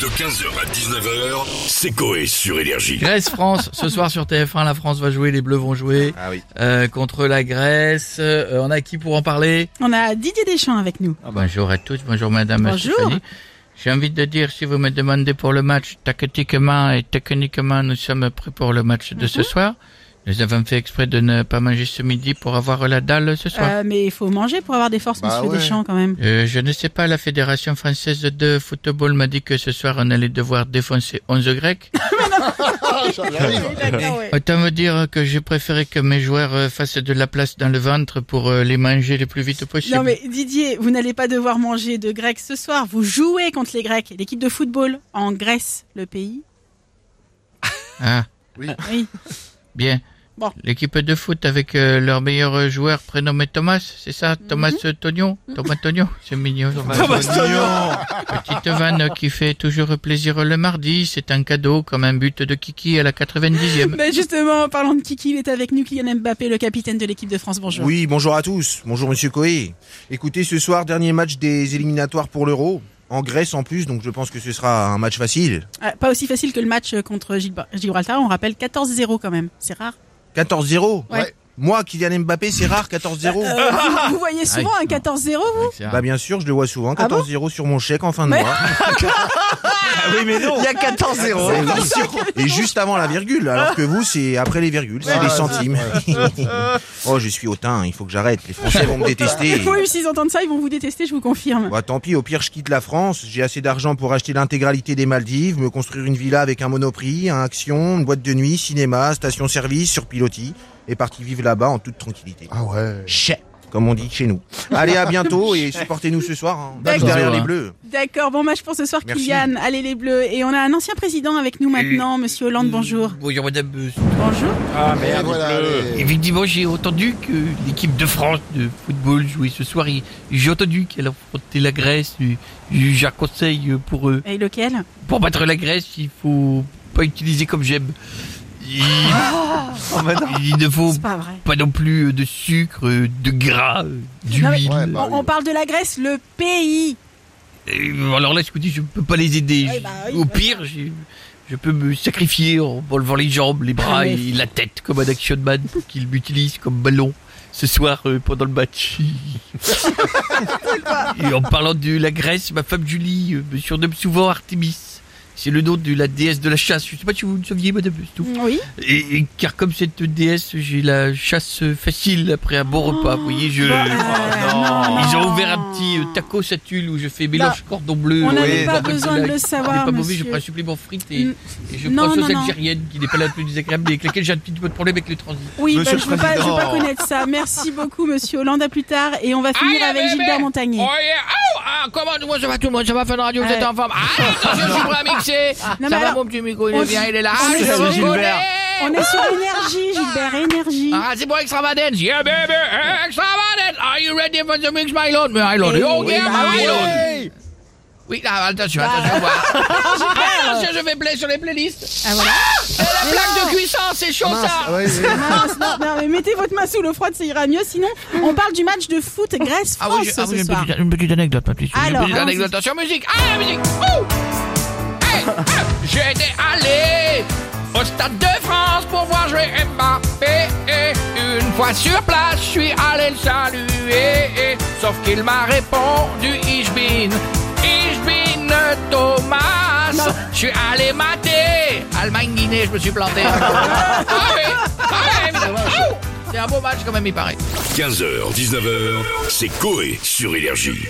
De 15h à 19h, c'est Coé sur Énergie. Grèce-France, ce soir sur TF1, la France va jouer, les Bleus vont jouer Ah oui. euh, contre la Grèce. Euh, on a qui pour en parler? On a Didier Deschamps avec nous. Ah, Bonjour à tous, bonjour Madame Bonjour. Stéphanie. J'ai envie de dire, si vous me demandez pour le match, tactiquement et techniquement, nous sommes prêts pour le match de Mhm. ce soir. Nous avons fait exprès de ne pas manger ce midi pour avoir la dalle ce soir. Euh, mais il faut manger pour avoir des forces, Bah monsieur ouais. Deschamps, quand même. Euh, je ne sais pas, la Fédération française de football m'a dit que ce soir on allait devoir défoncer 11 Grecs. Ouais. Autant me dire que j'ai préféré que mes joueurs euh, fassent de la place dans le ventre pour euh, les manger le plus vite possible. Non mais Didier, vous n'allez pas devoir manger de Grecs ce soir. Vous jouez contre les Grecs, l'équipe de football en Grèce, le pays. Ah, Oui. bien. Bon. L'équipe de foot avec euh, leur meilleur joueur prénommé Thomas, c'est ça Thomas Mhm. euh, Tognon? Thomas Tognon, c'est mignon. Petite vanne qui fait toujours plaisir le mardi, c'est un cadeau comme un but de Kiki à la 90e. Mais justement, en parlant de Kiki, il est avec nous, Kylian Mbappé, le capitaine de l'équipe de France. Bonjour. Oui, bonjour à tous. Bonjour Monsieur Coé. Écoutez, ce soir, dernier match des éliminatoires pour l'Euro. En Grèce en plus, donc je pense que ce sera un match facile. Euh, pas aussi facile que le match contre Gilba- Gibraltar. On rappelle 14-0 quand même. C'est rare. 14-0 Ouais. Moi, Kylian Mbappé, c'est rare, 14-0. Euh, vous, vous voyez souvent un 14-0 vous? Bah bien sûr, je le vois souvent, Ah bon? 14-0 sur mon chèque en fin de Mais- mois. oui, mais non. Il y a 14-0. Et juste avant la virgule, alors que vous, c'est après les virgules, c'est les centimes. oh, je suis hautain, il faut que j'arrête. Les Français vont me détester. Oui, s'ils entendent ça, ils vont vous détester, je vous confirme. Bah tant pis, au pire je quitte la France, j'ai assez d'argent pour acheter l'intégralité des Maldives, me construire une villa avec un monoprix, un action, une boîte de nuit, cinéma, station-service sur pilotis, et partir vivre là-bas en toute tranquillité. Ah ouais. Chais, comme on dit chez nous. Allez, à bientôt et supportez-nous ce soir, hein. D'accord. derrière les bleus. D'accord, bon match pour ce soir, Merci. Kylian. Allez les Bleus. Et on a un ancien président avec nous maintenant, Monsieur Hollande. Bonjour. Bonjour Madame. euh, Bonjour. Ah merde, voilà. les- Effectivement, j'ai entendu que l'équipe de France de football jouait ce soir. et J'ai entendu qu'elle affrontait la Grèce. J'ai un conseil pour eux. Et lequel? Pour battre la Grèce, il faut pas utiliser comme j'aime. Il, il ne faut pas vrai. pas non plus de sucre, de gras, d'huile. Non, mais- Ouais, bah On, oui. on parle de la Grèce, le pays. Et Alors là, je vous dis, je peux pas les aider. Ouais, bah oui, Au bah pire, je peux me sacrifier en enlevant les jambes, les bras Ah, mais- et la tête comme un action man pour qu'il m'utilise comme ballon ce soir euh, pendant le match. et en parlant de la Grèce, ma femme Julie euh, me surnomme souvent Artemis. C'est le nom de la déesse de la chasse. Je sais pas si vous le saviez, madame. c'est tout. Oui. Et, et car comme cette déesse, j'ai la chasse facile après un bon repas. Vous voyez, je... Euh, non, Ils ont ouvert un petit euh, taco satule où je fais mélange cordon bleu. On euh, n'avait pas besoin de le On savoir, n'est pas mauvais, je prends un supplément frites et, Mm. et je prends sauce non, non. algérienne qui n'est pas la plus désagréable mais avec laquelle j'ai un petit peu de problème avec le transit. Oui, bah, je le veux pas, je veux pas connaître ça. Merci beaucoup, Monsieur Hollande. À plus tard. Et on va finir avec. Gilbert Montagnier. Oh yeah, oh, ah, comment ça va tout le monde, ça va Fun Radio, vous êtes en forme? Ah, attention, je suis prêt à mixer. Non, ça va alors, mon petit micro, il est bien, il est là. Ah, je vous connais. On est sur énergie, Gilbert, énergie. Ah, c'est pour extravagance. Yeah, baby, extravagance. Are you ready for the mix, my lord? My lord. Oh, Oui, yeah, bah my oui. lord. Oui, là, attention, attention, voir. Attention, je fais play sur les playlists. Ah voilà. Et la plaque de cuisson, c'est chaud, Mince, ça. ouais, oui. Mince, non, non, mais mettez votre main sous l'eau froide, ça ira mieux. Sinon, on parle du match de foot Grèce-France Ah oui, j'ai- ah oui, ce j'ai une, soir. petite, une petite anecdote, ma petite. Alors, une petite anecdote. Attention, musique. Ah, la musique. Ouh. Hey, J'étais allé au Stade de France pour voir jouer Mbappé. Et une fois sur place, je suis allé le saluer. Sauf qu'il m'a répondu Ich bin, Ich bin Thomas. Je suis allé mater Allemagne-Guinée, je me suis planté. ah oui, ah oui, évidemment. Ouh. C'est un beau match quand même, il paraît. 15h, 19h, c'est Coé sur Énergie.